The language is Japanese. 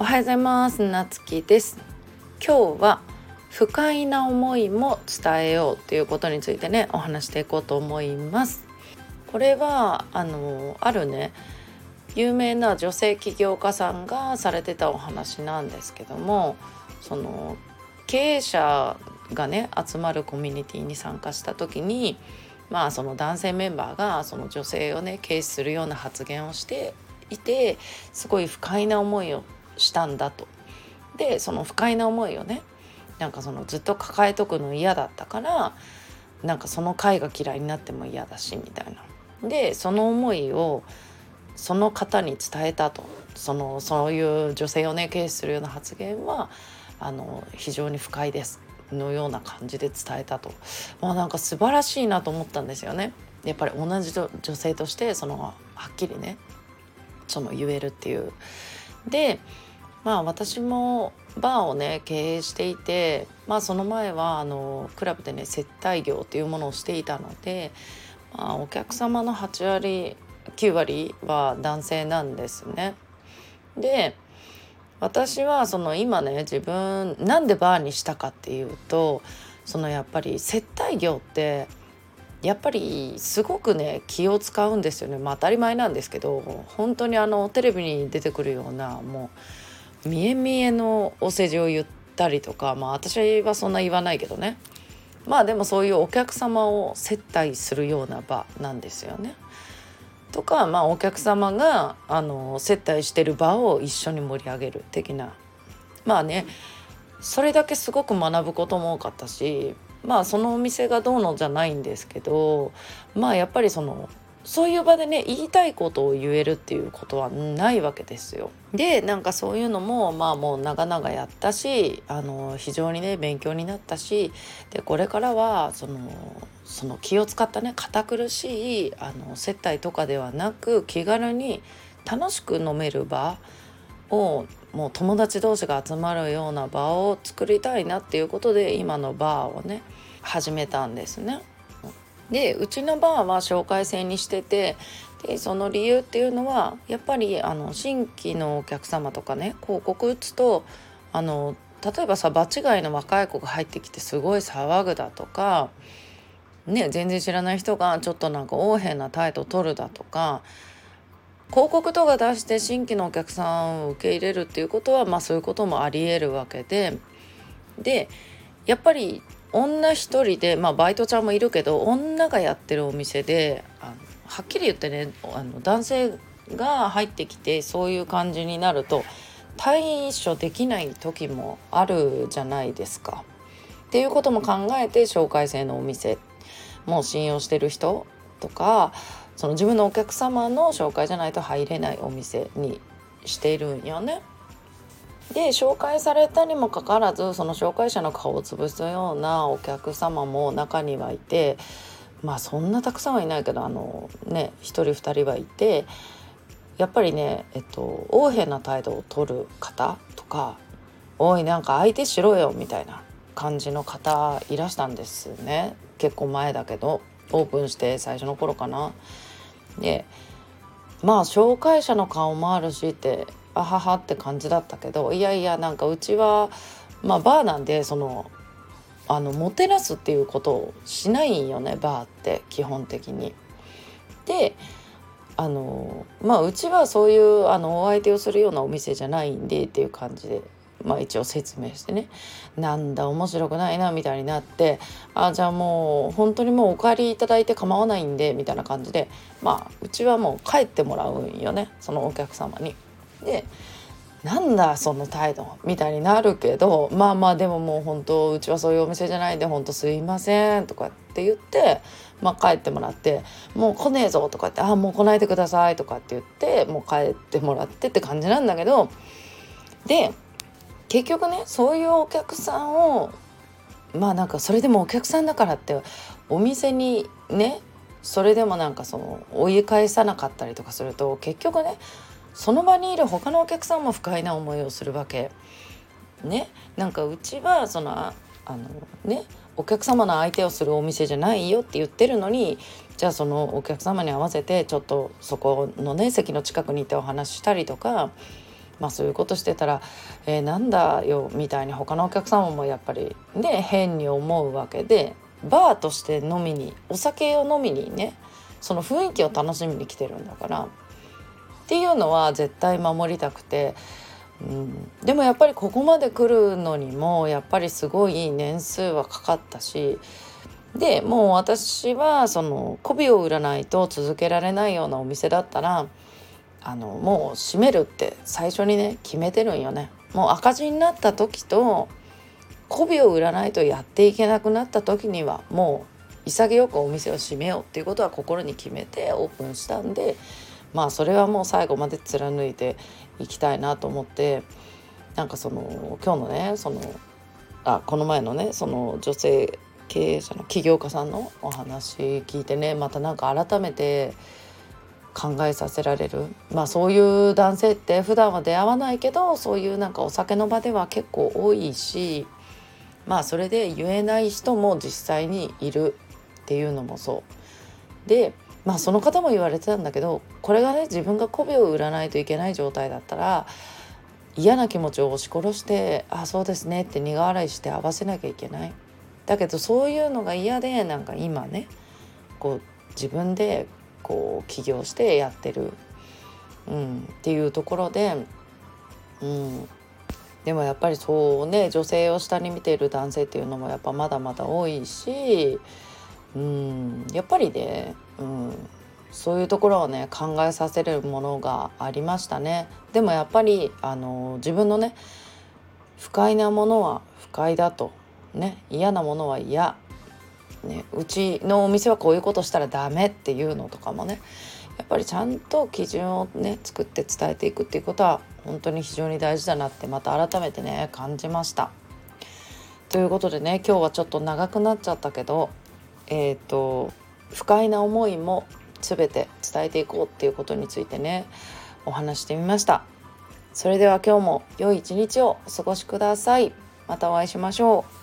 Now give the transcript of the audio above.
おはようございます。なつきです。今日は不快な思いも伝えようということについてねお話していこうと思います。これはあのあるね有名な女性起業家さんがされてたお話なんですけどもその経営者がね集まるコミュニティに参加した時にまあその男性メンバーがその女性をね軽視するような発言をしていてすごい不快な思いをしたんだと。でその不快な思いをねなんかそのずっと抱えとくの嫌だったからなんかその回が嫌いになっても嫌だしみたいな。でその思いをその方に伝えたとそのそういう女性をね軽視するような発言はあの非常に不快ですのような感じで伝えたと、まあ、なんか素晴らしいなと思ったんですよね。やっぱり同じ女性としてそのはっきりねその言えるっていう。でまあ私もバーをね経営していてまあその前はあのクラブでね接待業っていうものをしていたので、まあ、お客様の8割9割は男性なんですね。で私はその今ね自分なんでバーにしたかっていうとそのやっぱり接待業ってやっぱりすごくね気を使うんですよね。まあ当たり前なんですけど本当にあのテレビに出てくるようなもう見え見えのお世辞を言ったりとかまあ私はそんな言わないけどね。まあでもそういうお客様を接待するような場なんですよね。とか、まあ、お客様があの接待してる場を一緒に盛り上げる的な。まあねそれだけすごく学ぶことも多かったしまあそのお店がどうのじゃないんですけどまあやっぱりそのそういう場でね言いたいことを言えるっていうことはないわけですよ。でなんかそういうのもまあもう長々やったしあの非常にね勉強になったしでこれからはそのその気を使ったね堅苦しいあの接待とかではなく気軽に楽しく飲める場をもう友達同士が集まるような場を作りたいなっていうことで今のバーをね始めたんですね。でうちのバーは紹介制にしててでその理由っていうのはやっぱりあの新規のお客様とかね広告打つとあの例えばさ場違いの若い子が入ってきてすごい騒ぐだとか、ね、全然知らない人がちょっとなんか横柄な態度を取るだとか広告とか出して新規のお客さんを受け入れるっていうことは、まあ、そういうこともありえるわけででやっぱり女一人で、まあ、バイトちゃんもいるけど女がやってるお店であのはっきり言ってねあの男性が入ってきてそういう感じになると対処できない時もあるじゃないですか。っていうことも考えて紹介制のお店もう信用してる人とかその自分のお客様の紹介じゃないと入れないお店にしているんよね。で紹介されたにもかかわらずその紹介者の顔を潰すようなお客様も中にはいてまあそんなたくさんはいないけどあのね1人2人はいてやっぱりねえっと横柄な態度を取る方とか「おいなんか相手しろよ」みたいな感じの方いらしたんですね結構前だけどオープンして最初の頃かな。でまあ紹介者の顔もあるしってあははって感じだったけどいやいやなんかうちはまあバーなんでそのあのもてなすっていうことをしないんよねバーって基本的に。であのまあうちはそういうあのお相手をするようなお店じゃないんでっていう感じでまあ一応説明してねなんだ面白くないなみたいになってあじゃあもう本当にもうお帰りいただいて構わないんでみたいな感じでまあうちはもう帰ってもらうんよねそのお客様に。でなんだその態度みたいになるけどまあまあでももう本当うちはそういうお店じゃないんで本当すいませんとかって言ってまあ帰ってもらってもう来ねえぞとかってああもう来ないでくださいとかって言ってもう帰ってもらってって感じなんだけどで結局ねそういうお客さんをまあなんかそれでもお客さんだからってお店にねそれでもなんかその追い返さなかったりとかすると結局ねその場にいる他のお客さんも不快な思いをするわけ。ね、なんかうちはそのあのねお客様の相手をするお店じゃないよって言ってるのにじゃあそのお客様に合わせてちょっとそこのね席の近くにいてお話ししたりとかまあそういうことしてたら、えー、なんだよみたいに他のお客様もやっぱりね変に思うわけでバーとして飲みにお酒を飲みにねその雰囲気を楽しみに来てるんだからっていうのは絶対守りたくて、うん、でもやっぱりここまで来るのにもやっぱりすごい年数はかかったしでもう私はその媚びを売らないと続けられないようなお店だったらあのもう閉めるって最初にね決めてるんよね。もう赤字になった時と媚びを売らないとやっていけなくなった時にはもう潔くお店を閉めようっていうことは心に決めてオープンしたんでまあそれはもう最後まで貫いていきたいなと思ってなんかその今日のねそのあこの前のねその女性経営者の起業家さんのお話聞いてねまたなんか改めて考えさせられるまあそういう男性って普段は出会わないけどそういうなんかお酒の場では結構多いしまあそれで言えない人も実際にいるっていうのもそうでまあその方も言われてたんだけどこれがね自分が媚びを売らないといけない状態だったら嫌な気持ちを押し殺して「あそうですね」って苦笑いして合わせなきゃいけない。だけどそういうのが嫌でなんか今ねこう自分でこう起業してやってる、うん、っていうところで、うん、でもやっぱりそうね女性を下に見ている男性っていうのもやっぱまだまだ多いし、うん、やっぱりね、うん、そういうところをね考えさせるものがありましたね。でもやっぱりあの自分のね不快なものは不快だと。ね。嫌なものは嫌。ね、うちのお店はこういうことしたらダメっていうのとかもねやっぱりちゃんと基準をね作って伝えていくっていうことは本当に非常に大事だなってまた改めてね感じました。ということでね今日はちょっと長くなっちゃったけどえっ、ー、と不快な思いも全て伝えていこうっていうことについてねお話してみました。それでは今日も良い一日をお過ごしください。またお会いしましょう。